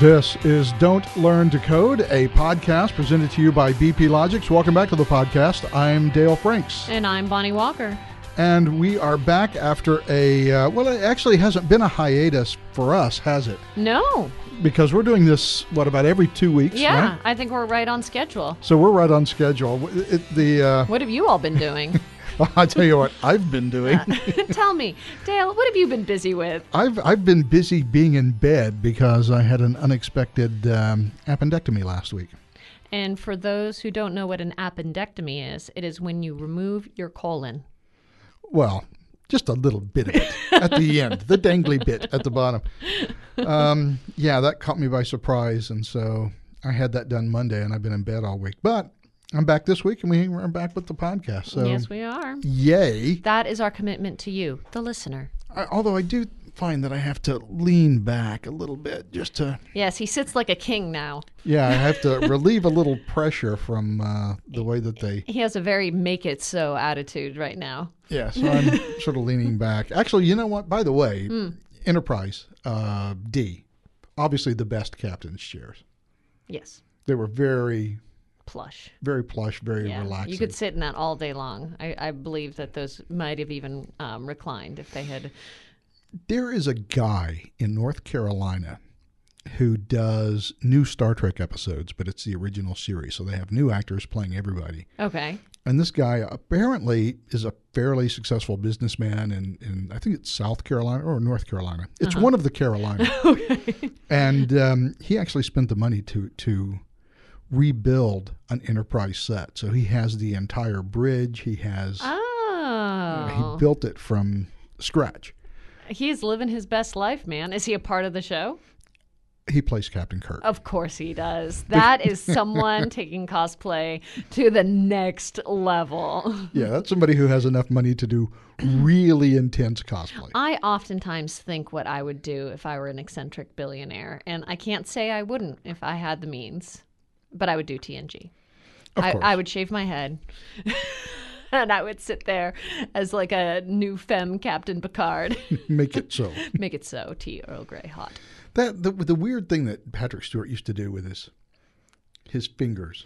This is Don't Learn to Code, a podcast presented to you by BP Logix. Welcome back to the podcast. I'm Dale Franks. And I'm Bonnie Walker. And we are back after a, uh, well, it actually hasn't been a hiatus for us, has it? No. Because we're doing this, what, about every two weeks? Yeah, right? I think we're right on schedule. So we're right on schedule. It, the uh, What have you all been doing? I tell you what I've been doing. Tell me, Dale, what have you been busy with? I've I've been busy being in bed because I had an unexpected um, appendectomy last week. And for those who don't know what an appendectomy is, it is when you remove your colon. Well, just a little bit of it at the end, the dangly bit at the bottom. Um, yeah, that caught me by surprise, and so I had that done Monday, and I've been in bed all week. But I'm back this week, and we are back with the podcast. So yes, we are. yay! That is our commitment to you, the listener. I, although I do find that I have to lean back a little bit just to Yes, he sits like a king now. yeah, I have to relieve a little pressure from uh, the way that they He has a very make it so attitude right now. Yeah, so I'm sort of leaning back. Actually, you know what? By the way, Hmm. Enterprise uh, D, obviously the best captain's chairs. Yes, They were very, plush. very plush, very Yeah, relaxing. you could sit in that all day long. I, I believe that those might have even um, reclined if they had. There is a guy in North Carolina who does new Star Trek episodes, but it's the original series, so they have new actors playing everybody. Okay. And this guy apparently is a fairly successful businessman in, in I think it's South Carolina or North Carolina. It's one of the Carolinas. okay. And um, he actually spent the money to to rebuild an Enterprise set. So he has the entire bridge. He has Oh. he built it from scratch. He's living his best life, man. Is he a part of the show? He plays Captain Kirk. Of course he does. That is someone taking cosplay to the next level. Yeah, that's somebody who has enough money to do really intense cosplay. I oftentimes think what I would do if I were an eccentric billionaire, and I can't say I wouldn't if I had the means, but I would do TNG. I. I would shave my head. and I would sit there as like a new femme Captain Picard. Make it so. Make it so, tea Earl Grey hot. That the, the weird thing that Patrick Stewart used to do with his his fingers.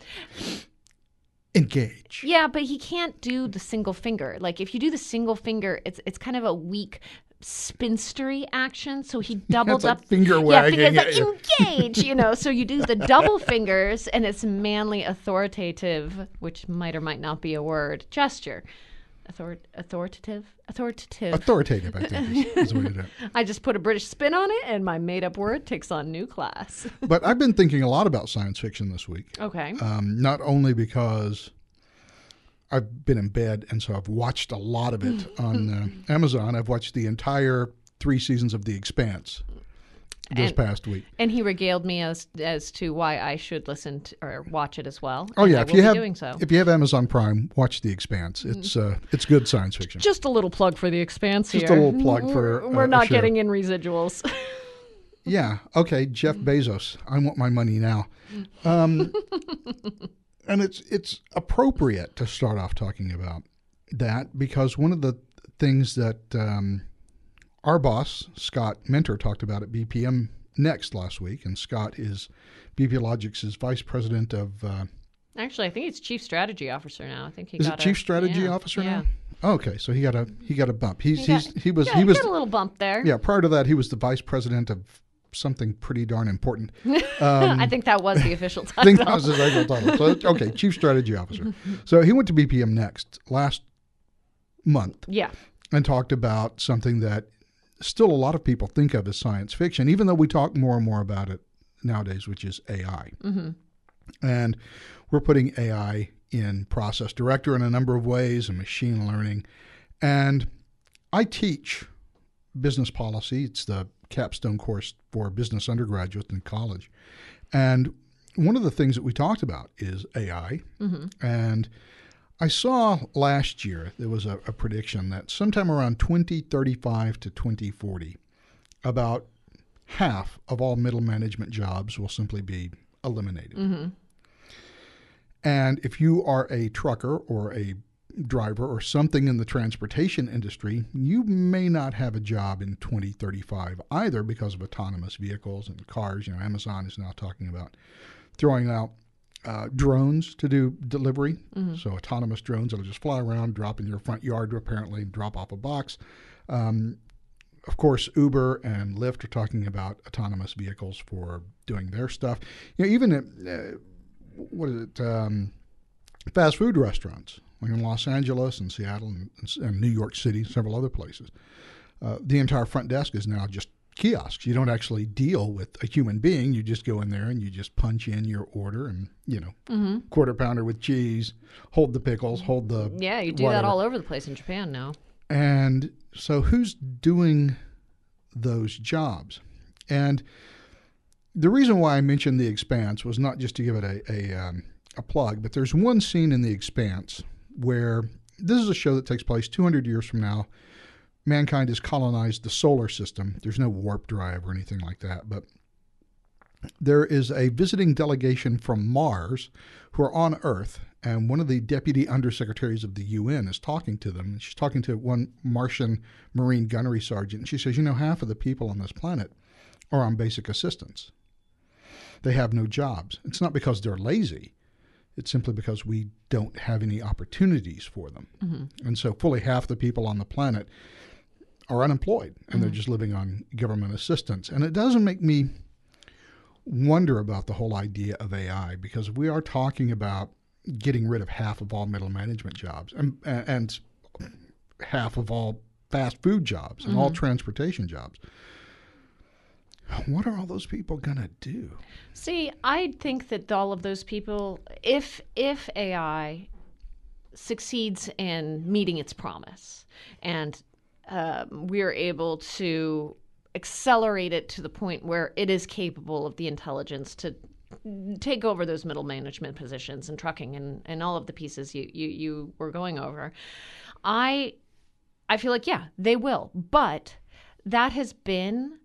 Engage. Yeah, but he can't do the single finger. Like if you do the single finger, it's it's kind of a weak spinstery action. So he doubled like up finger wagging. Yeah, fingers like engage. You know, so you do the double fingers, and it's manly, authoritative, which might or might not be a word gesture. Author- authoritative, authoritative. Authoritative, I think, is, is the way to it. I just put a British spin on it, and my made-up word takes on new class. But I've been thinking a lot about science fiction this week. Okay. Um, not only because I've been in bed and so I've watched a lot of it on uh, Amazon. I've watched the entire three seasons of The Expanse this And- past week. And he regaled me as as to why I should listen to, or watch it as well. Oh yeah, if you have so. if you have Amazon Prime, watch The Expanse. It's uh, it's good science fiction. Just a little plug for the expanse Just here. a little plug for, We're, uh, we're not getting in residuals. Yeah. Okay. Jeff Bezos. I want my money now. Um, and it's it's appropriate to start off talking about that because one of the things that um, our boss Scott Menter talked about at BPM next last week, and Scott is BP Logix's vice president of. Uh, Actually, I think he's chief strategy officer now. I think he is got it chief a, strategy yeah, officer yeah. now? Okay, so he got a he got a bump. He's He got- he's he was Yeah, he was got a little bump there. yeah. Prior to that, he was the vice president of something pretty darn important. I um, think that was the official title. I think that was his actual title. So, okay, chief strategy officer. So he went to BPM next last month yeah. and talked about something that still a lot of people think of as science fiction, even though we talk more and more about it nowadays, which is AI. Mm-hmm. And we're putting AI in Process Director in a number of ways and machine learning. And I teach business policy. It's the capstone course for business undergraduates in college. And one of the things that we talked about is AI. Mm-hmm. And I saw last year there was a, a prediction that sometime around 2035 to 2040, about half of all middle management jobs will simply be eliminated. Mm-hmm. And if you are a trucker or a driver or something in the transportation industry, you may not have a job in 2035 either because of autonomous vehicles and cars. You know, Amazon is now talking about throwing out uh, drones to do delivery. Mm-hmm. So autonomous drones that'll just fly around, drop in your front yard, apparently drop off a box. Um, of course, Uber and Lyft are talking about autonomous vehicles for doing their stuff. You know, even at, uh, what is it? Um, fast food restaurants, like in Los Angeles and Seattle and, and New York City, several other places. Uh, the entire front desk is now just kiosks. You don't actually deal with a human being. You just go in there and you just punch in your order and, you know, mm-hmm. quarter pounder with cheese, hold the pickles, hold the. Yeah, you do whatever. that all over the place in Japan now. And so who's doing those jobs? And the reason why I mentioned The Expanse was not just to give it a, a, um, a plug, but there's one scene in The Expanse where this is a show that takes place 200 years from now mankind has colonized the solar system. There's no warp drive or anything like that, but there is a visiting delegation from Mars who are on Earth, and one of the deputy undersecretaries of the UN is talking to them. She's talking to one Martian Marine gunnery sergeant, and she says, You know, half of the people on this planet are on basic assistance. They have no jobs. It's not because they're lazy, it's simply because we don't have any opportunities for them. Mm-hmm. And so, fully half the people on the planet are unemployed and mm-hmm. they're just living on government assistance. And it doesn't make me wonder about the whole idea of AI because we are talking about getting rid of half of all middle management jobs and, and half of all fast food jobs and mm-hmm. all transportation jobs. What are all those people going to do? See, I think that all of those people, if if AI succeeds in meeting its promise and um, we are able to accelerate it to the point where it is capable of the intelligence to take over those middle management positions and trucking and, and all of the pieces you, you, you were going over. I I feel like yeah, they will. But that has been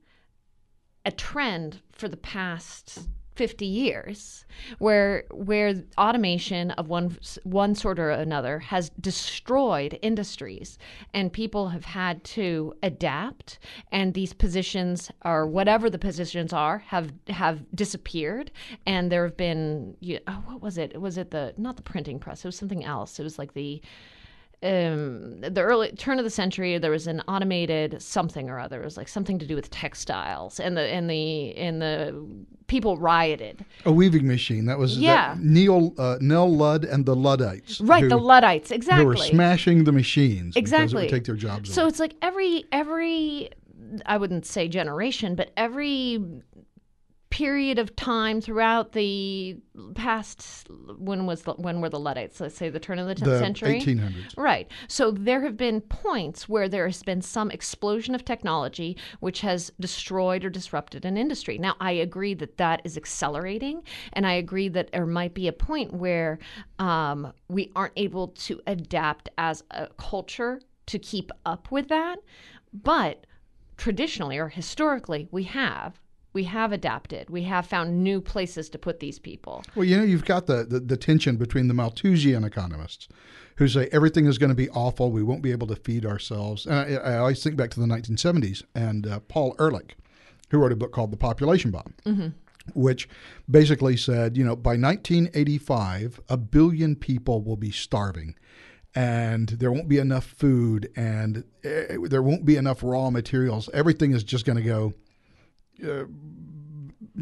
a trend for the past 50 years where where automation of one one sort or another has destroyed industries and people have had to adapt and these positions or whatever the positions are have have disappeared. And there have been oh, what was it? Was it the not the printing press it was something else. It was like the um, the early turn of the century, there was an automated something or other. It was like something to do with textiles, and the and the and the people rioted. A weaving machine. That was yeah. That Neil uh, Nell Ludd and the Luddites. Right, who, the Luddites. Exactly. Who were smashing the machines. Exactly. Because take their jobs. So away. it's like every every I wouldn't say generation, but every period of time throughout the past when was the, when were the Luddites? Let's say the turn of the 10th the century, 1800s. Right. So there have been points where there has been some explosion of technology which has destroyed or disrupted an industry. Now I agree that that is accelerating, and I agree that there might be a point where um, we aren't able to adapt as a culture to keep up with that, but traditionally or historically we have we have adapted. We have found new places to put these people. Well, you know, you've got the, the, the tension between the Malthusian economists who say everything is going to be awful. We won't be able to feed ourselves. And I, I always think back to the 1970s and uh, Paul Ehrlich, who wrote a book called The Population Bomb. Mm-hmm. Which basically said, you know, by 1985, a billion people will be starving and there won't be enough food and uh, there won't be enough raw materials. Everything is just going to go uh,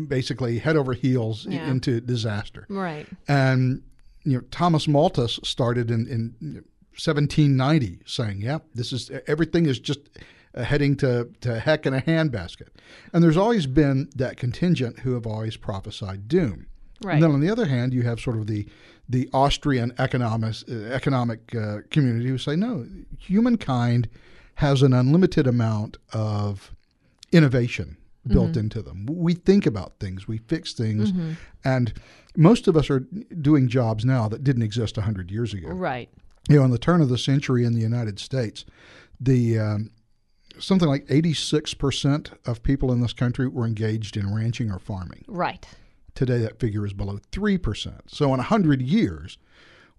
basically head over heels yeah. into disaster. Right. And you know, Thomas Malthus started in, in 1790 saying, "Yeah, this is everything is just heading to, to heck in a handbasket." And there's always been that contingent who have always prophesied doom. Right. And then on the other hand, you have sort of the the Austrian economics, uh, economic uh, community who say, "No, humankind has an unlimited amount of innovation built mm-hmm. into them. We think about things, we fix things, mm-hmm. and most of us are doing jobs now that didn't exist 100 years ago. Right. You know, in the turn of the century in the United States, the um, something like 86% of people in this country were engaged in ranching or farming. Right. Today, that figure is below 3%. So, in 100 years,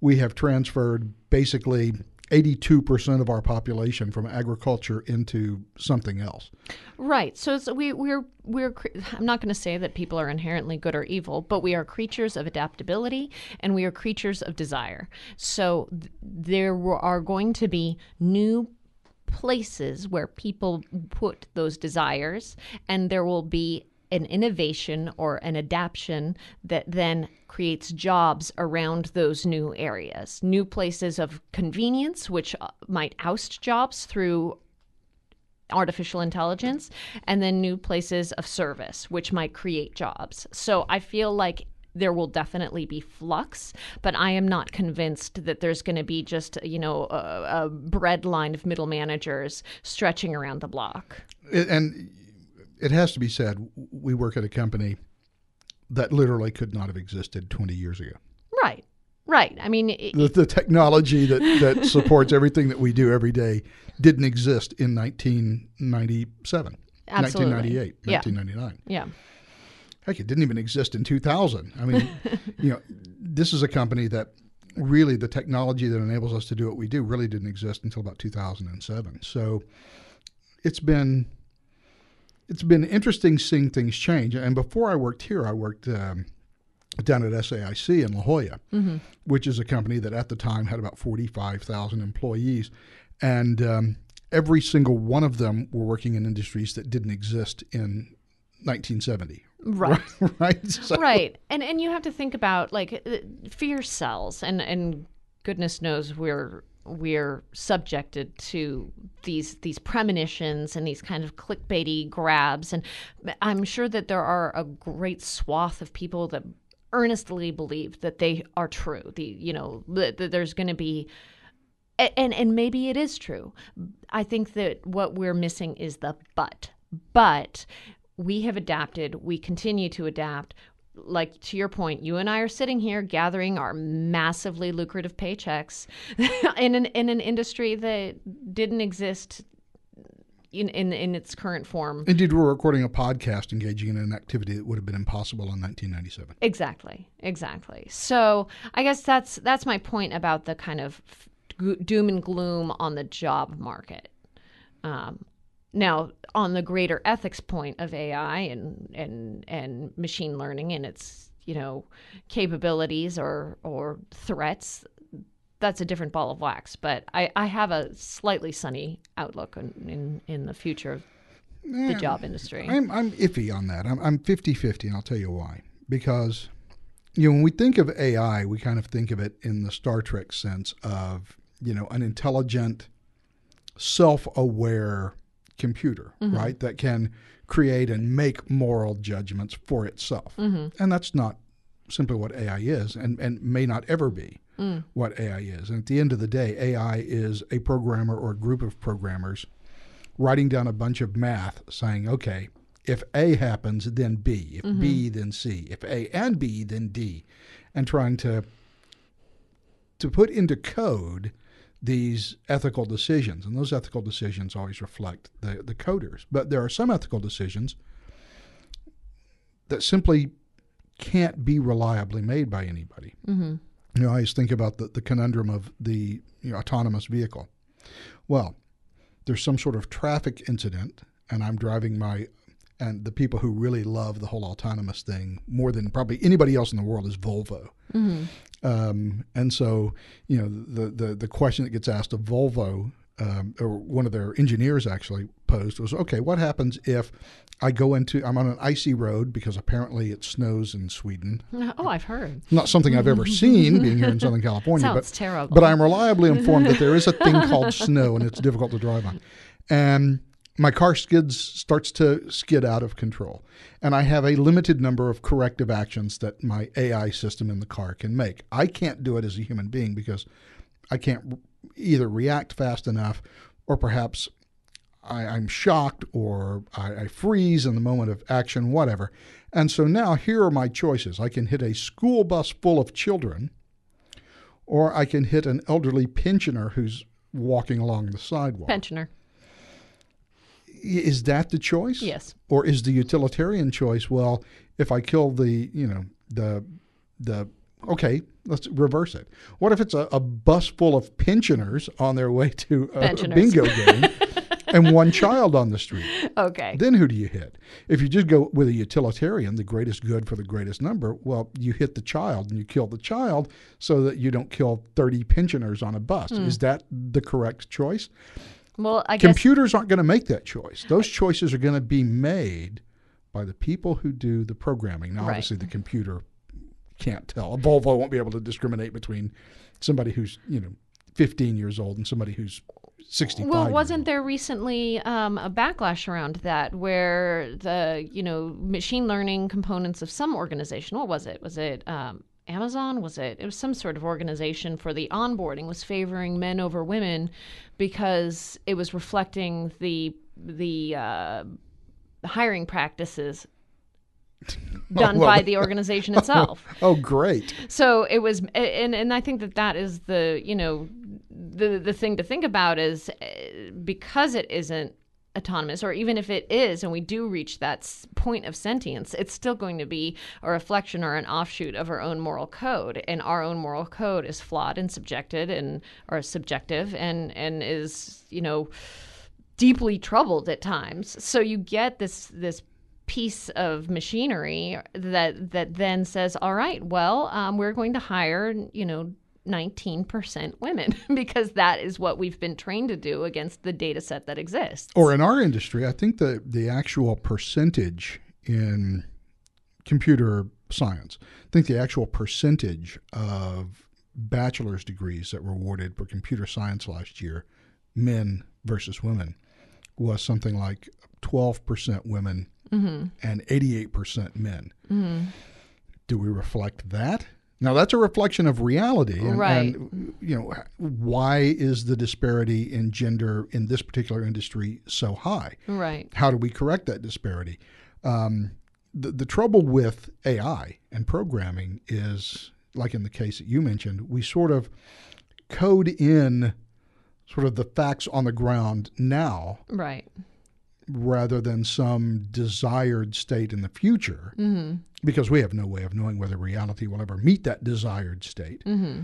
we have transferred basically 82% of our population from agriculture into something else. Right. So, we we're we're I'm not going to say that people are inherently good or evil, but we are creatures of adaptability and we are creatures of desire. So th- there are going to be new places where people put those desires and there will be an innovation or an adaptation that then creates jobs around those new areas, new places of convenience, which uh, might oust jobs through artificial intelligence, and then new places of service, which might create jobs. So I feel like there will definitely be flux, but I am not convinced that there's going to be just, you know, a, a of middle managers stretching around the block. And it has to be said, we work at a company that literally could not have existed 20 years ago. Right. Right. I mean, it, the, the, technology that, that supports everything that we do every day didn't exist in 1997, absolutely. 1998, yeah. 1999. Yeah. Heck, it didn't even exist in 2000. I mean, you know, this is a company that really the technology that enables us to do what we do really didn't exist until about 2007. So it's been it's been interesting seeing things change. And before I worked here, I worked um, down at SAIC in La Jolla, mm-hmm. which is a company that at the time had about 45,000 employees. And um, every single one of them were working in industries that didn't exist in 1970. Right. right. So, right. And and you have to think about like uh, fear sells and and goodness knows we're we're subjected to these these premonitions and these kind of clickbaity grabs. And i'm sure that there are a great swath of people that earnestly believe that they are true. The you know that, there's going to be and and maybe it is true. I think that what we're missing is the but. But we have adapted we continue to adapt like to your point, you and I are sitting here gathering our massively lucrative paychecks in an in an industry that didn't exist in, in in its current form. Indeed, we're recording a podcast engaging in an activity that would have been impossible in 1997. Exactly, exactly. So I guess that's that's my point about the kind of doom and gloom on the job market. Um, now, on the greater ethics point of AI and and and machine learning and its you know capabilities or or threats, that's a different ball of wax. But I, I have a slightly sunny outlook in in, in the future of the job industry. I'm I'm iffy on that. I'm I'm 50-50 and I'll tell you why. Because you know, when we think of AI, we kind of think of it in the Star Trek sense of, you know, an intelligent, self-aware computer, mm-hmm. right? That can create and make moral judgments for itself. Mm-hmm. And that's not simply what AI is and, and may not ever be mm. what AI is. And at the end of the day, AI is a programmer or a group of programmers writing down a bunch of math saying, okay, if A happens, then B. If mm-hmm. B, then C. If A and B, then D. And trying to to put into code these ethical decisions. And those ethical decisions always reflect the, the coders. But there are some ethical decisions that simply can't be reliably made by anybody. Mm-hmm. You know, I always think about the, the conundrum of the you know, autonomous vehicle. Well, there's some sort of traffic incident, and I'm driving my and the people who really love the whole autonomous thing more than probably anybody else in the world is Volvo. Mm-hmm. Um, and so, you know, the, the the question that gets asked of Volvo, um, or one of their engineers actually posed was, okay, what happens if I go into I'm on an icy road because apparently it snows in Sweden. Oh, I've heard. Not something I've ever seen being here in Southern California, Sounds but terrible. but I'm reliably informed that there is a thing called snow and it's difficult to drive on. And my car skids starts to skid out of control. And i have a limited number of corrective actions that my ai system in the car can make. I can't do it as a human being because i can't either react fast enough or perhaps I, am shocked or I, I freeze in the moment of action whatever. And so now here are my choices. I can hit a school bus full of children or i can hit an elderly pensioner who's walking along the sidewalk. Pensioner is that the choice? Yes. Or is the utilitarian choice? Well, if I kill the you know the the Okay, let's reverse it. What if it's a, a bus full of pensioners on their way to a, a bingo game and one child on the street? Okay. Then who do you hit? If you just go with a utilitarian, the greatest good for the greatest number, well, you hit the child and you kill the child so that you don't kill 30 pensioners on a bus. Hmm. Is that the correct choice? Well, I guess Computers aren't going to make that choice. Those choices are going to be made by the people who do the programming. Now, Right. obviously, the computer can't tell. A Volvo won't be able to discriminate between somebody who's, you know, 15 years old and somebody who's 65. Well, wasn't there recently um, a backlash around that where the you know machine learning components of some organization? What was it? Was it um, Amazon? Was it? It was some sort of organization for the onboarding was favoring men over women because it was reflecting the the uh, hiring practices done well, by the organization itself. Oh, great. So it was, and and I think that that is the you know the the thing to think about is uh, because it isn't autonomous or even if it is and we do reach that point of sentience it's still going to be a reflection or an offshoot of our own moral code and our own moral code is flawed and subjected and or subjective and and is you know deeply troubled at times. So you get this this piece of machinery that that then says, "All right, well, um, we're going to hire, you know." 19% women because that is what we've been trained to do against the data set that exists. Or in our industry, I think the the actual percentage in computer science, I think the actual percentage of bachelor's degrees that were awarded for computer science last year, men versus women, was something like 12% women mm-hmm. and 88% men. Mm-hmm. Do we reflect that? Now that's a reflection of reality, and, Right. and you know why is the disparity in gender in this particular industry so high? Right. How do we correct that disparity? Um, the, the trouble with AI and programming is, like in the case that you mentioned, we sort of code in sort of the facts on the ground now Right. rather than some desired state in the future because we have no way of knowing whether reality will ever meet that desired state. Mm-hmm.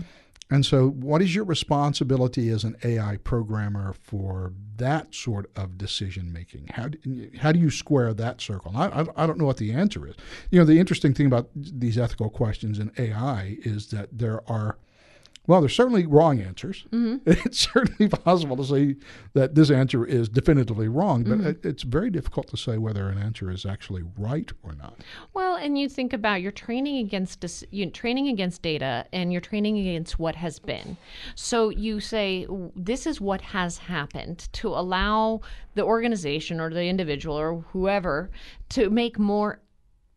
And so, what is your responsibility as an AI programmer for that sort of decision making? How do, how do you square that circle? And I, I, I don't know what the answer is. You know, the interesting thing about these ethical questions in AI is that there are well, there's certainly wrong answers. Mm-hmm. It's certainly possible to say that this answer is definitively wrong, but mm-hmm. it, it's very difficult to say whether an answer is actually right or not. Well, and you think about you're training against you training against data, and you're training against what has been. So you say this is what has happened to allow the organization or the individual or whoever to make more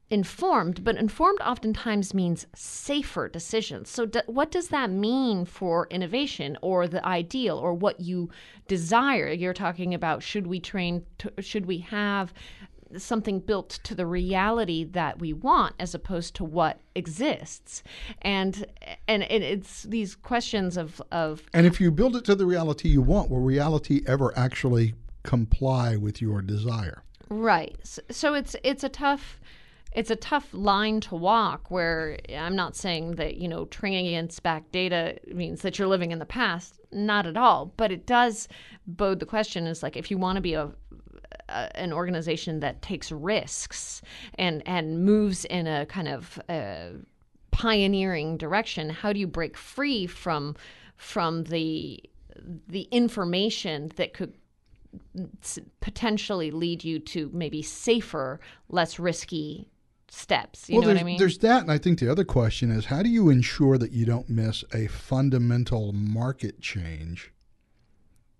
informed but informed oftentimes means safer decisions so d- what does that mean for innovation or the ideal or what you desire you're talking about should we train to, should we have something built to the reality that we want as opposed to what exists and and it, it's these questions of of And if you build it to the reality you want, will reality ever actually comply with your desire? Right. So, so it's it's a tough it's a tough line to walk where I'm not saying that, you know, training against back data means that you're living in the past, not at all, but it does bode the question is like if you want to be a a, an organization that takes risks and and moves in a kind of uh, pioneering direction, how do you break free from from the the information that could potentially lead you to maybe safer, less risky steps. You know there's, what I mean? there's that, and I think the other question is how do you ensure that you don't miss a fundamental market change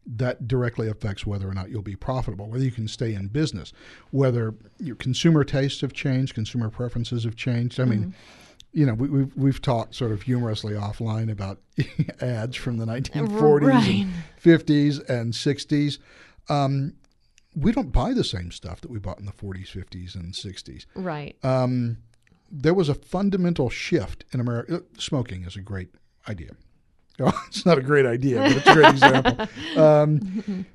that directly affects whether or not you'll be profitable, whether you can stay in business, whether your consumer tastes have changed, consumer preferences have changed. I Mm-hmm. mean, you know, we, we've we've talked sort of humorously offline about ads from the 1940s Right. and 50s and 60s. Um, we don't buy the same stuff that we bought in the 40s, 50s, and 60s right. um, there was a fundamental shift in America. Smoking is a great idea. Oh, it's not a great idea, but it's a great example. Um,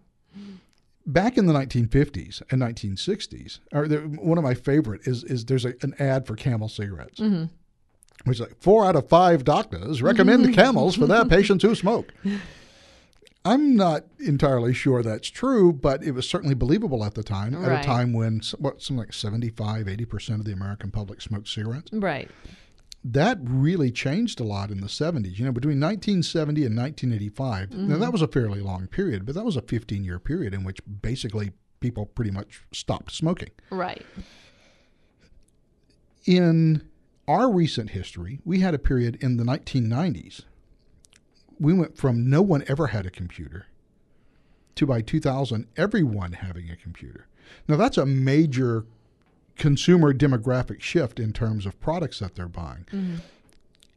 back in the 1950s and 1960s, or there, one of my favorite is is there's a, an ad for Camel cigarettes. which is like four out of five doctors recommend camels for their patients who smoke. I'm not entirely sure that's true, but it was certainly believable at the time, at a time when what, something like 75, 80% of the American public smoked cigarettes. Right. That really changed a lot in the 70s. You know, between 1970 and 1985, now that mm-hmm. was a fairly long period, but that was a 15 year period in which basically people pretty much stopped smoking. Right. In our recent history, we had a period in the 1990s. We went from no one ever had a computer to by 2000, everyone having a computer. Now, that's a major consumer demographic shift in terms of products that they're buying. Mm-hmm.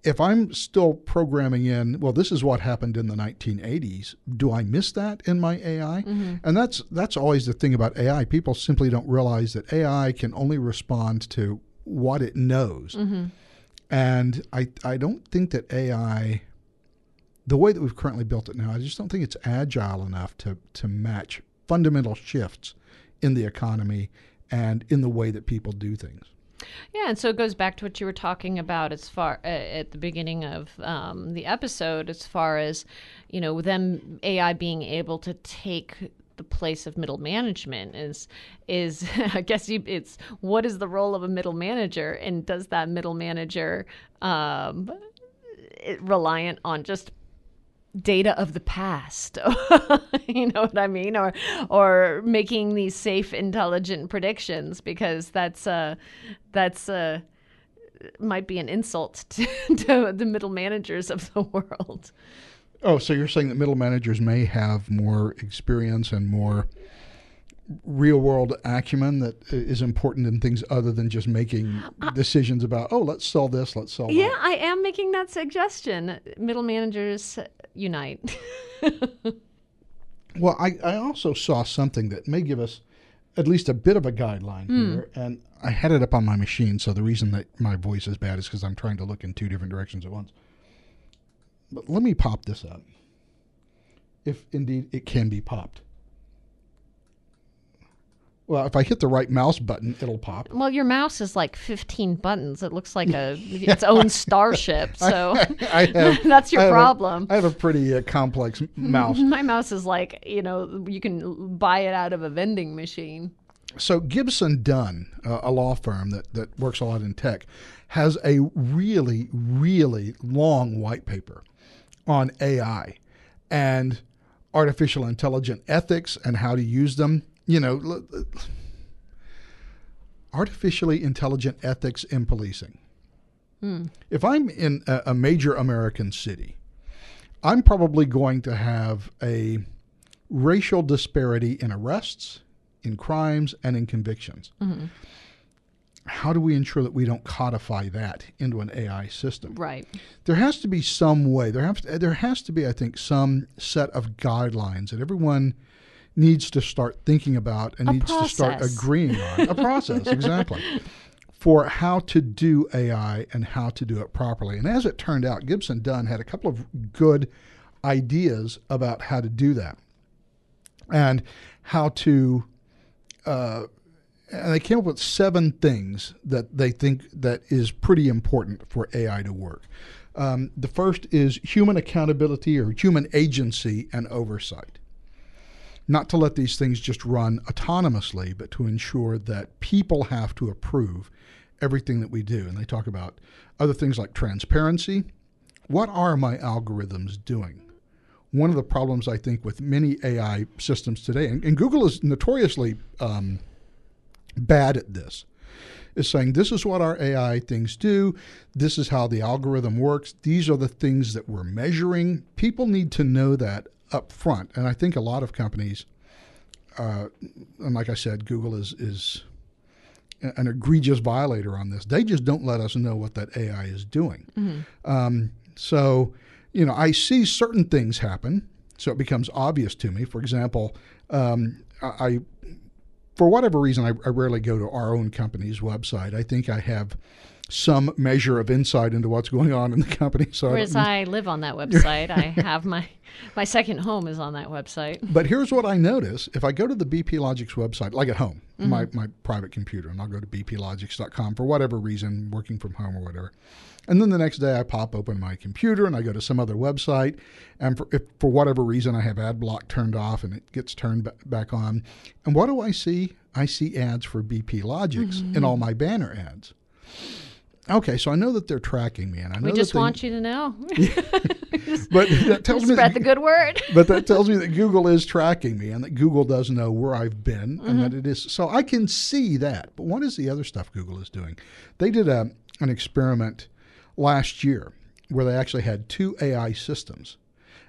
If I'm still programming in, well, this is what happened in the 1980s. Do I miss that in my AI? Mm-hmm. And that's that's always the thing about AI. People simply don't realize that AI can only respond to what it knows. Mm-hmm. And I I don't think that AI the way that we've currently built it now, I just don't think it's agile enough to to match fundamental shifts in the economy and in the way that people do things. Yeah, and so it goes back to what you were talking about as far uh, at the beginning of um, the episode, as far as you know, them AI being able to take the place of middle management is is I guess you, it's what is the role of a middle manager, and does that middle manager um, reliant on just data of the past. You know what i mean? Or or making these safe intelligent predictions because that's uh that's uh might be an insult to, to the middle managers of the world. Oh, so you're saying that middle managers may have more experience and more real world acumen that is important in things other than just making uh, decisions about, oh, let's sell this, let's sell yeah that. i am making that suggestion middle managers unite Well, I, I also saw something that may give us at least a bit of a guideline hmm. here. And I had it up on my machine. So the reason that my voice is bad is because I'm trying to look in two different directions at once. But let me pop this up. If indeed it can be popped. Well, if I hit the right mouse button, it'll pop. well your mouse is like 15 buttons it looks like a its own starship so I have, that's your I have a- problem I have a pretty uh, complex mouse. My mouse is like, you know, you can buy it out of a vending machine. So Gibson Dunn, uh, a law firm that, that works a lot in tech, has a really, really long white paper on AI and artificial intelligent ethics and how to use them. You know, artificially intelligent ethics in policing. Hmm. If I'm in a, a major American city, I'm probably going to have a racial disparity in arrests, in crimes, and in convictions. Mm-hmm. How do we ensure that we don't codify that into an AI system? Right. There has to be some way. There has there has to be, I think, some set of guidelines that everyone needs to start thinking about and A needs to start agreeing on. A process, exactly. For how to do AI and how to do it properly. And as it turned out, Gibson Dunn had a couple of good ideas about how to do that and how to uh, and they came up with seven things that they think that is pretty important for AI to work. Um, the first is human accountability or human agency and oversight. Not to let these things just run autonomously, but to ensure that people have to approve everything that we do. And they talk about other things like transparency. What are my algorithms doing? One of the problems I think with many AI systems today, and, and Google is notoriously um, bad at this is saying this is what our AI things do. This is how the algorithm works. These are the things that we're measuring. People need to know that up front. And I think a lot of companies, uh, and like I said, Google is is an egregious violator on this. They just don't let us know what that AI is doing. Um, so, you know, I see certain things happen, so it becomes obvious to me. For example, um, I, I for whatever reason, I, I rarely go to our own company's website. I think I have some measure of insight into what's going on in the company. So, I Whereas don't- I live on that website, I have my my second home is on that website. but here's what I notice: if I go to the BP Logix website, like at home, mm-hmm. my my private computer, and I'll go to bplogix.com for whatever reason, working from home or whatever, and then the next day I pop open my computer and I go to some other website, and for, if for whatever reason I have ad block turned off and it gets turned ba- back on, and what do I see? I see ads for BP Logix in mm-hmm. all my banner ads. Okay, so I know that they're tracking me, and I know We that just they- want you to know. but that tells me that Spread the good word. but that tells me that Google is tracking me and that Google does know where I've been and mm-hmm. that it is so I can see that. But what is the other stuff Google is doing? They did a an experiment last year where they actually had two AI systems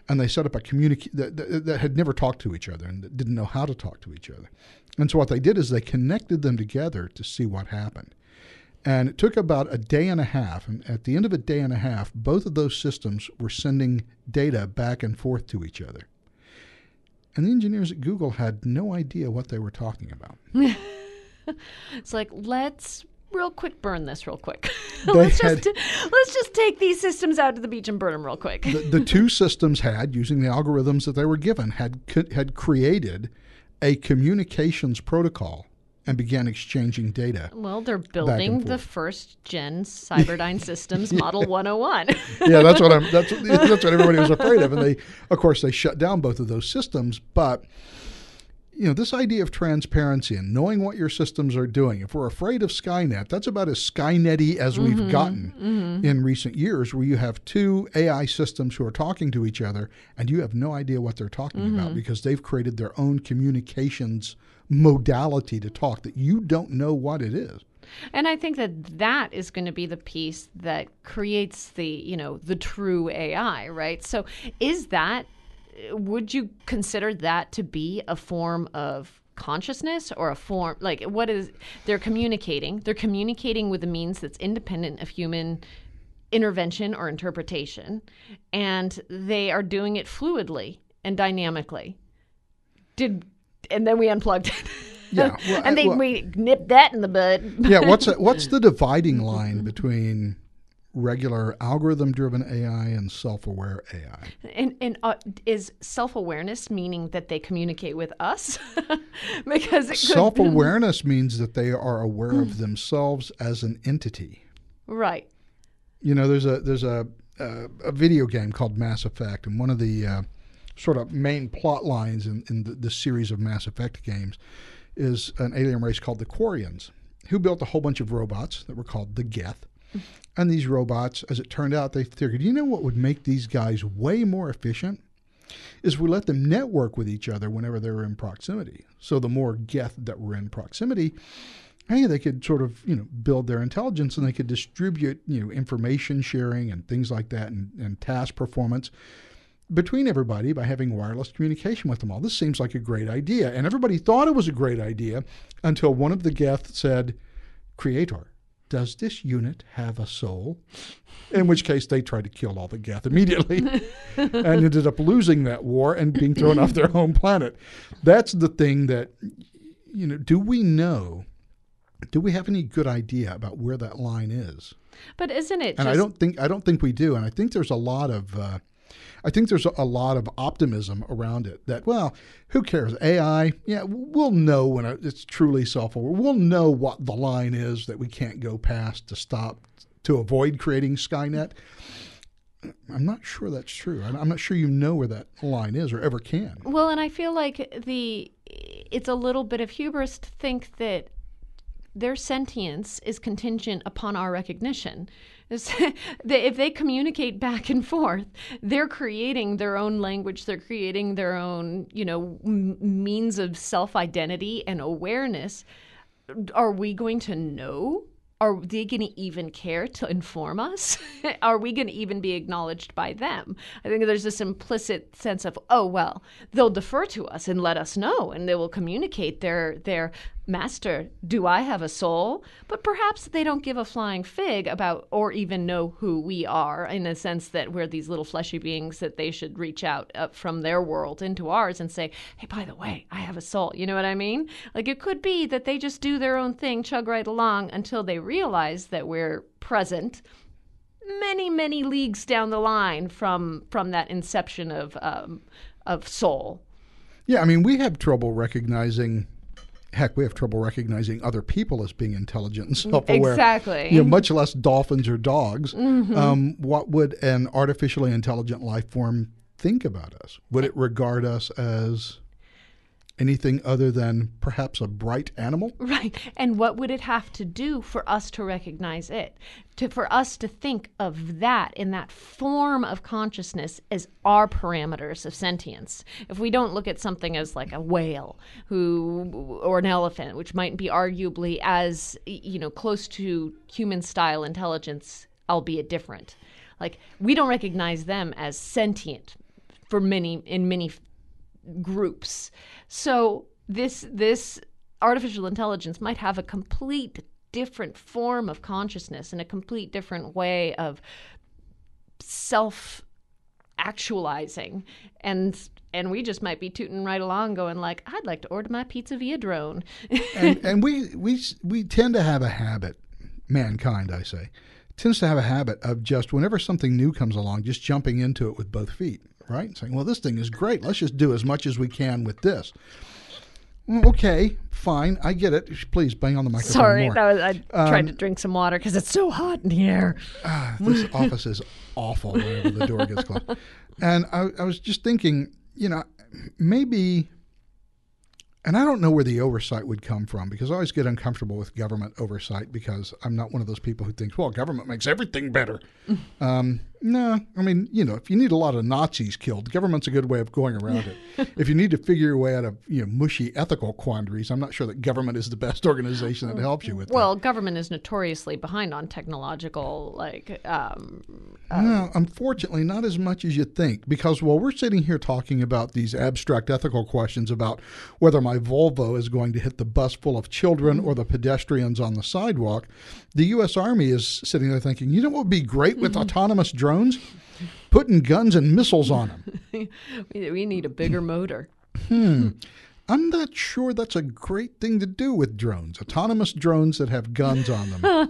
and they set up a communic that, that, that had never talked to each other and that didn't know how to talk to each other. And so what they did is they connected them together to see what happened. And it took about a day and a half. And at the end of a day and a half, both of those systems were sending data back and forth to each other. And the engineers at Google had no idea what they were talking about. It's like let's real quick burn this real quick. Let's had- just let's just take these systems out to the beach and burn them real quick. The, the two systems had, using the algorithms that they were given, had had created a communications protocol and began exchanging data. Well, they're building the first gen Cyberdyne Systems Model 101. yeah, that's what I'm. That's that's what everybody was afraid of, and they, of course, they shut down both of those systems. But you know, this idea of transparency and knowing what your systems are doing. If we're afraid of Skynet, that's about as Skynetty as mm-hmm, we've gotten mm-hmm. in recent years, where you have two AI systems who are talking to each other, and you have no idea what they're talking about mm-hmm. because they've created their own communications modality to talk that you don't know what it is. And I think that that is going to be the piece that creates the, you know, the true AI, right? So is that would you consider that to be a form of consciousness or a form like what is they're communicating they're communicating with a means that's independent of human intervention or interpretation and they are doing it fluidly and dynamically did and then we unplugged it Yeah, well, and I- they well- we nipped that in the bud yeah, what's what's the dividing line between regular algorithm-driven AI and self-aware AI? And, and uh, is self awareness meaning that they communicate with us? because could, Self-awareness means that they are aware of themselves as an entity. right. You know, there's a there's a a, a video game called Mass Effect, and one of the uh, sort of main plot lines in, in the, the series of Mass Effect games is an alien race called the Quarians, who built a whole bunch of robots that were called the Geth. And these robots, as it turned out, they figured, you know what would make these guys way more efficient? Is we let them network with each other whenever they were in proximity. So the more Geth that were in proximity, hey, they could sort of, you know, build their intelligence and they could distribute, you know, information sharing and things like that and, and task performance between everybody by having wireless communication with them all. This seems like a great idea. And everybody thought it was a great idea until one of the Geth said, Creator, does this unit have a soul? In which case they tried to kill all the Geth immediately and ended up losing that war and being thrown off their home planet. That's the thing that, you know, do we know? Do we have any good idea about where that line is? But isn't it and I don't think I don't think we do. And I think there's a lot of uh, I think there's a lot of optimism around it. That well, who cares? AI, yeah, we'll know when it's truly self-aware. We'll know what the line is that we can't go past to stop to avoid creating Skynet. I'm not sure that's true. I'm not sure you know where that line is or ever can. Well, and I feel like the it's a little bit of hubris to think that their sentience is contingent upon our recognition. If they communicate back and forth, they're creating their own language. They're creating their own, you know, m- means of self-identity and awareness. Are we going to know? Are they going to even care to inform us? Are we going to even be acknowledged by them? I think there's this implicit sense of, oh well, they'll defer to us and let us know, and they will communicate their their Master, do I have a soul? But perhaps they don't give a flying fig about or even know who we are in the sense that we're these little fleshy beings that they should reach out up from their world into ours and say, hey, by the way, I have a soul. You know what I mean? Like it could be that they just do their own thing, chug right along until they realize that we're present many, many leagues down the line from from that inception of um, of soul. Yeah, I mean, we have trouble recognizing heck, we have trouble recognizing other people as being intelligent and self-aware. Exactly. You know, much less dolphins or dogs. Mm-hmm. Um, what would an artificially intelligent life form think about us? Would it regard us as anything other than perhaps a bright animal? Right. And what would it have to do for us to recognize it? To for us to think of that in that form of consciousness as our parameters of sentience. If we don't look at something as like a whale who or an elephant, which might be arguably as you know close to human style intelligence, albeit different. Like we don't recognize them as sentient for many in many groups. So this this artificial intelligence might have a complete different form of consciousness and a complete different way of self actualizing and and we just might be tooting right along going like i'd like to order my pizza via drone. And, and we we we tend to have a habit mankind i say tends to have a habit of just whenever something new comes along just jumping into it with both feet right? Saying, well, this thing is great. Let's just do as much as we can with this. Okay, fine. I get it. Please bang on the microphone. Sorry, more. that was, I um, tried to drink some water because it's so hot in here. Uh, this office is awful whenever the door gets closed. And I, I was just thinking, you know, maybe and I don't know where the oversight would come from because I always get uncomfortable with government oversight because I'm not one of those people who thinks, well, government makes everything better. um, no, I mean, you know, if you need a lot of Nazis killed, government's a good way of going around it. if you need to figure your way out of you know mushy ethical quandaries, I'm not sure that government is the best organization that helps you with that. well, that. government is notoriously behind on technological like. Um, uh, no, unfortunately, not as much as you think. Because while we're sitting here talking about these abstract ethical questions about whether my Volvo is going to hit the bus full of children or the pedestrians on the sidewalk, the U.S. Army is sitting there thinking, you know what would be great with autonomous drones? Putting guns and missiles on them. we need a bigger motor. Hmm. I'm not sure that's a great thing to do with drones. Autonomous drones that have guns on them.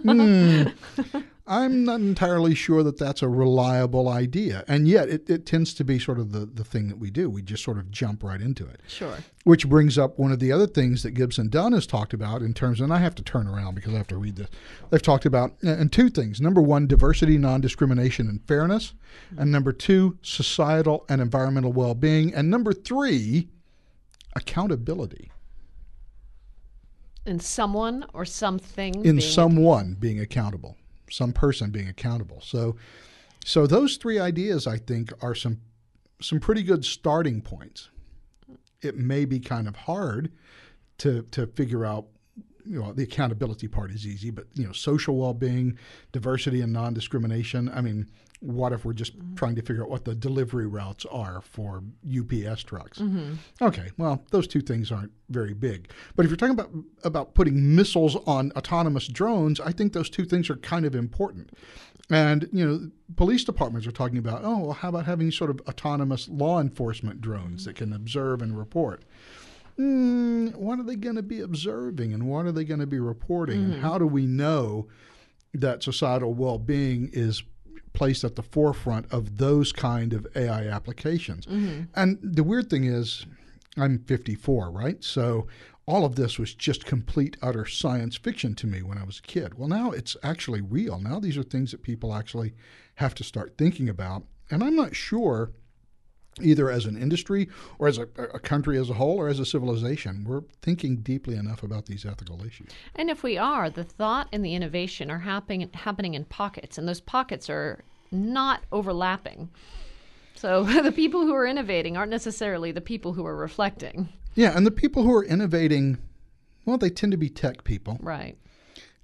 hmm. I'm not entirely sure that that's a reliable idea. And yet, it, it tends to be sort of the, the thing that we do. We just sort of jump right into it. Sure. Which brings up one of the other things that Gibson Dunn has talked about in terms, and I have to turn around because I have to read this. They've talked about, and two things. Number one, diversity, non discrimination, and fairness. And number two, societal and environmental well being. And number three, accountability. In someone or something. In someone being accountable some person being accountable. So, so those three ideas, I think, are some some pretty good starting points. It may be kind of hard to to figure out. You know, the accountability part is easy, but you know, social well-being, diversity, and non-discrimination. I mean, what if we're just mm-hmm. trying to figure out what the delivery routes are for UPS trucks? Mm-hmm. Okay, well, those two things aren't very big. But if you're talking about about putting missiles on autonomous drones, I think those two things are kind of important. And you know, police departments are talking about, oh, well, how about having sort of autonomous law enforcement drones that can observe and report? Mm, what are they going to be observing, and what are they going to be reporting, mm-hmm. and how do we know that societal well-being is placed at the forefront of those kind of AI applications. Mm-hmm. And the weird thing is, I'm 54, right? So all of this was just complete, utter science fiction to me when I was a kid. Well, now it's actually real. Now these are things that people actually have to start thinking about. And I'm not sure either as an industry or as a, a, country as a whole or as a civilization. We're thinking deeply enough about these ethical issues. And if we are, the thought and the innovation are happening happening in pockets, and those pockets are not overlapping. So the people who are innovating aren't necessarily the people who are reflecting. Yeah, and the people who are innovating, well, they tend to be tech people. Right.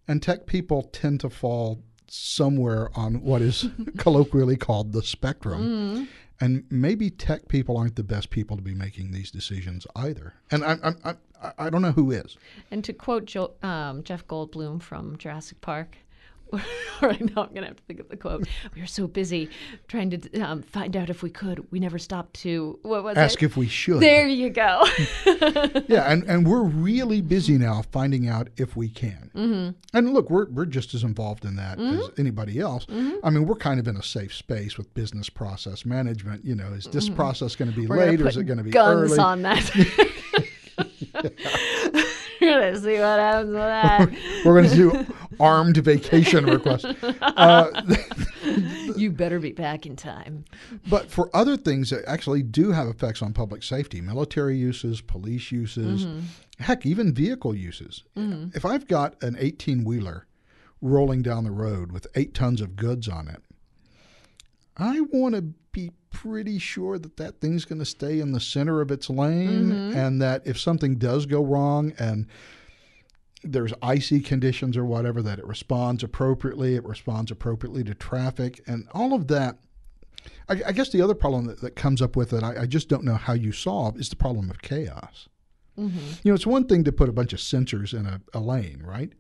And tech people tend to fall somewhere on what is colloquially called the spectrum. Mm-hmm. And maybe tech people aren't the best people to be making these decisions either. And I'm, I'm, I, I don't know who is. And to quote jo- um, Jeff Goldblum from Jurassic Park, right now I'm going to have to think of the quote. We were so busy trying to um, find out if we could. We never stopped to, what was Ask it? if we should. There you go. yeah, and, and we're really busy now finding out if we can. Mm-hmm. And look, we're, we're just as involved in that Mm-hmm. as anybody else. I mean, we're kind of in a safe space with business process management. You know, is this process going to be Mm-hmm. We're late or is it going to be guns early? on that. We're going to see what happens with that. We're going to do armed vacation requests. Uh, you better be back in time. But for other things that actually do have effects on public safety, military uses, police uses, heck, even vehicle uses. If I've got an 18 wheeler rolling down the road with eight tons of goods on it, I want to be pretty sure that that thing's going to stay in the center of its lane mm-hmm. and that if something does go wrong and there's icy conditions or whatever, that it responds appropriately, it responds appropriately to traffic, and all of that. I, I guess the other problem that, that comes up with it, I, I just don't know how you solve, is the problem of chaos. Mm-hmm. You know, it's one thing to put a bunch of sensors in a, a lane, right?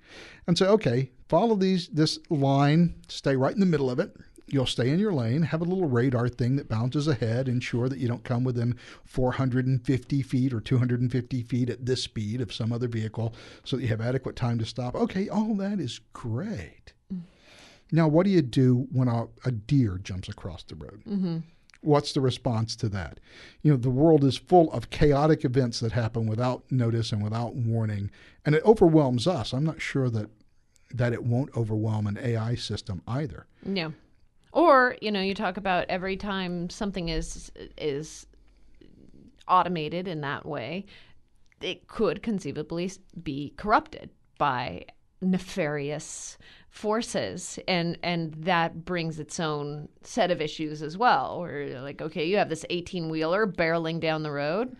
And say, okay, follow these this line, stay right in the middle of it. You'll stay in your lane, have a little radar thing that bounces ahead, ensure that you don't come within 450 feet or 250 feet at this speed of some other vehicle so that you have adequate time to stop. Okay, all that is great. Mm-hmm. Now, what do you do when a, a deer jumps across the road? Mm-hmm. What's the response to that? You know, the world is full of chaotic events that happen without notice and without warning, and it overwhelms us. I'm not sure that that it won't overwhelm an AI system either. No. Or, you know, you talk about every time something is is automated in that way, it could conceivably be corrupted by nefarious forces. And and that brings its own set of issues as well where like okay you have this 18 wheeler barreling down the road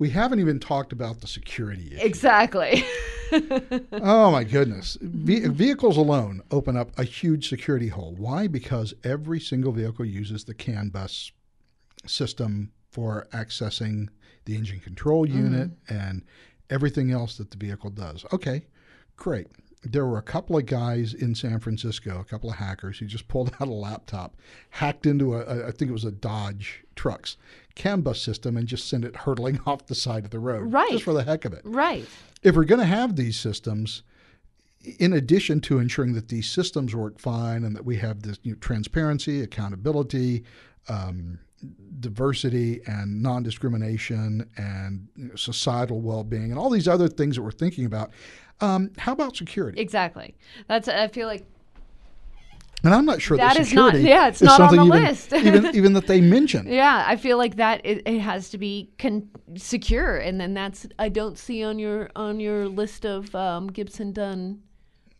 We haven't even talked about the security issue. exactly oh my goodness. Ve- vehicles alone open up a huge security hole. Why? Because every single vehicle uses the CAN bus system for accessing the engine control mm-hmm. unit and everything else that the vehicle does. Okay, great. There were a couple of guys in San Francisco, a couple of hackers who just pulled out a laptop, hacked into a, a I think it was a Dodge trucks CAN bus system, and just send it hurtling off the side of the road, Right. just for the heck of it right if we're going to have these systems, in addition to ensuring that these systems work fine and that we have this you know, transparency, accountability, um, diversity, and non discrimination, and you know, societal well being, and all these other things that we're thinking about, um, how about security? exactly that's i feel like And I'm not sure that, That is not- security yeah, it's not on the even, list. even even that they mention. Yeah, I feel like that it, it has to be con- secure, and then that's I don't see on your on your list of um, Gibson Dunn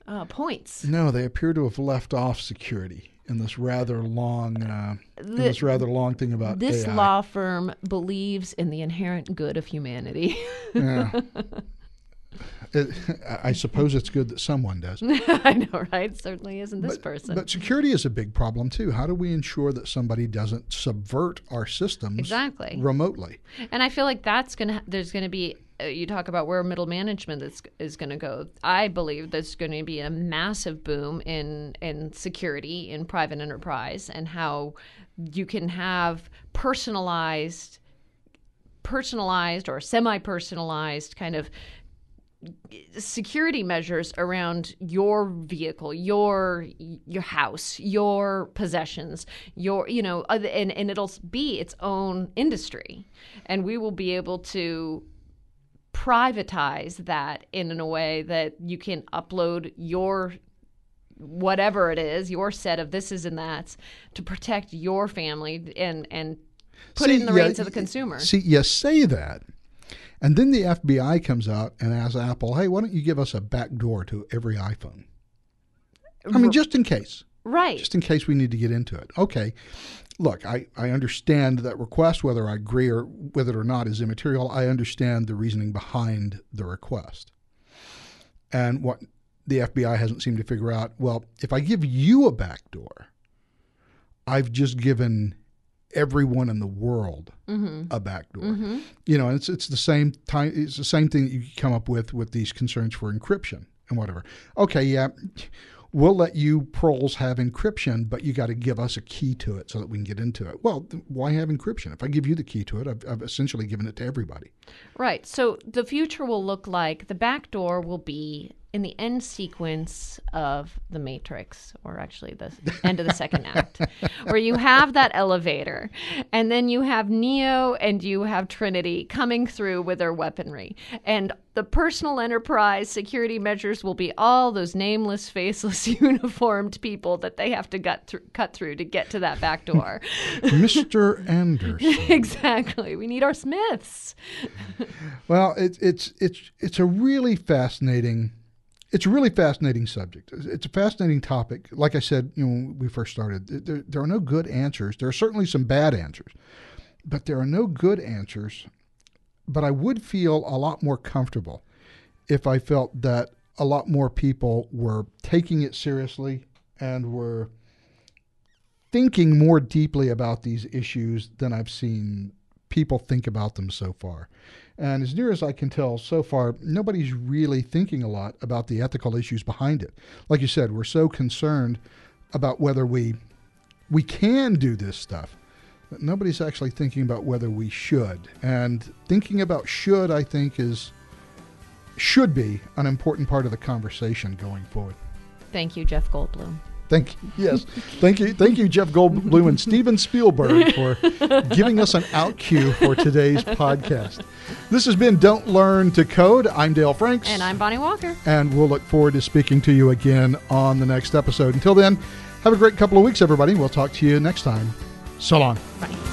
uh, points. No, they appear to have left off security in this rather long, uh, The- this rather long thing about This AI. law firm believes in the inherent good of humanity. Yeah. It, I suppose it's good that someone does. I know, right? Certainly isn't this person. But security is a big problem too. How do we ensure that somebody doesn't subvert our systems Exactly. remotely? And I feel like that's going to, there's going to be, uh, you talk about where middle management is, is going to go. I believe there's going to be a massive boom in, in security in private enterprise and how you can have personalized, personalized or semi personalized kind of security measures around your vehicle, your your house, your possessions, your you know, and and it'll be its own industry, and we will be able to privatize that in in a way that you can upload your whatever it is, your set of this is and that's to protect your family and and put it See, in the yeah, reins of the consumer. See, you say that, and then the FBI comes out and asks Apple, "Hey, why don't you give us a back door to every iPhone?" I mean, just in case. right. just in case we need to get into it. Okay, look, I, I understand that request, whether I agree or with it or not is immaterial. I understand the reasoning behind the request. And what the FBI hasn't seemed to figure out well, if I give you a back door, I've just given everyone in the world mm-hmm. a backdoor. Mm-hmm. You know, and it's it's the same time. It's the same thing that you come up with with these concerns for encryption and whatever. Okay, yeah, we'll let you proles have encryption, but you got to give us a key to it so that we can get into it. Well, why have encryption? If I give you the key to it, I've, I've essentially given it to everybody. Right. So the future will look like the back door will be in the end sequence of the Matrix, or actually the end of the second act, where you have that elevator, and then you have Neo and you have Trinity coming through with their weaponry. And the personal enterprise security measures will be all those nameless, faceless, uniformed people that they have to gut thr- cut through to get to that back door. Mr. Anderson. exactly. We need our Smiths. Well, it's it's it's it's a really fascinating, it's a really fascinating subject. It's a fascinating topic. Like I said, you know, when we first started, there, there are no good answers. There are certainly some bad answers, but there are no good answers. But I would feel a lot more comfortable if I felt that a lot more people were taking it seriously and were thinking more deeply about these issues than I've seen people think about them so far. And as near as I can tell, so far, nobody's really thinking a lot about the ethical issues behind it. Like you said, we're so concerned about whether we we can do this stuff. But nobody's actually thinking about whether we should. And thinking about should, I think, is should be an important part of the conversation going forward. Thank you, Jeff Goldblum. Thank you. yes, thank you, thank you, Jeff Goldblum and Steven Spielberg for giving us an out cue for today's podcast. This has been Don't Learn to Code. I'm Dale Franks, And I'm Bonnie Walker. and we'll look forward to speaking to you again on the next episode. Until then, have a great couple of weeks, everybody. We'll talk to you next time. So long. Bye.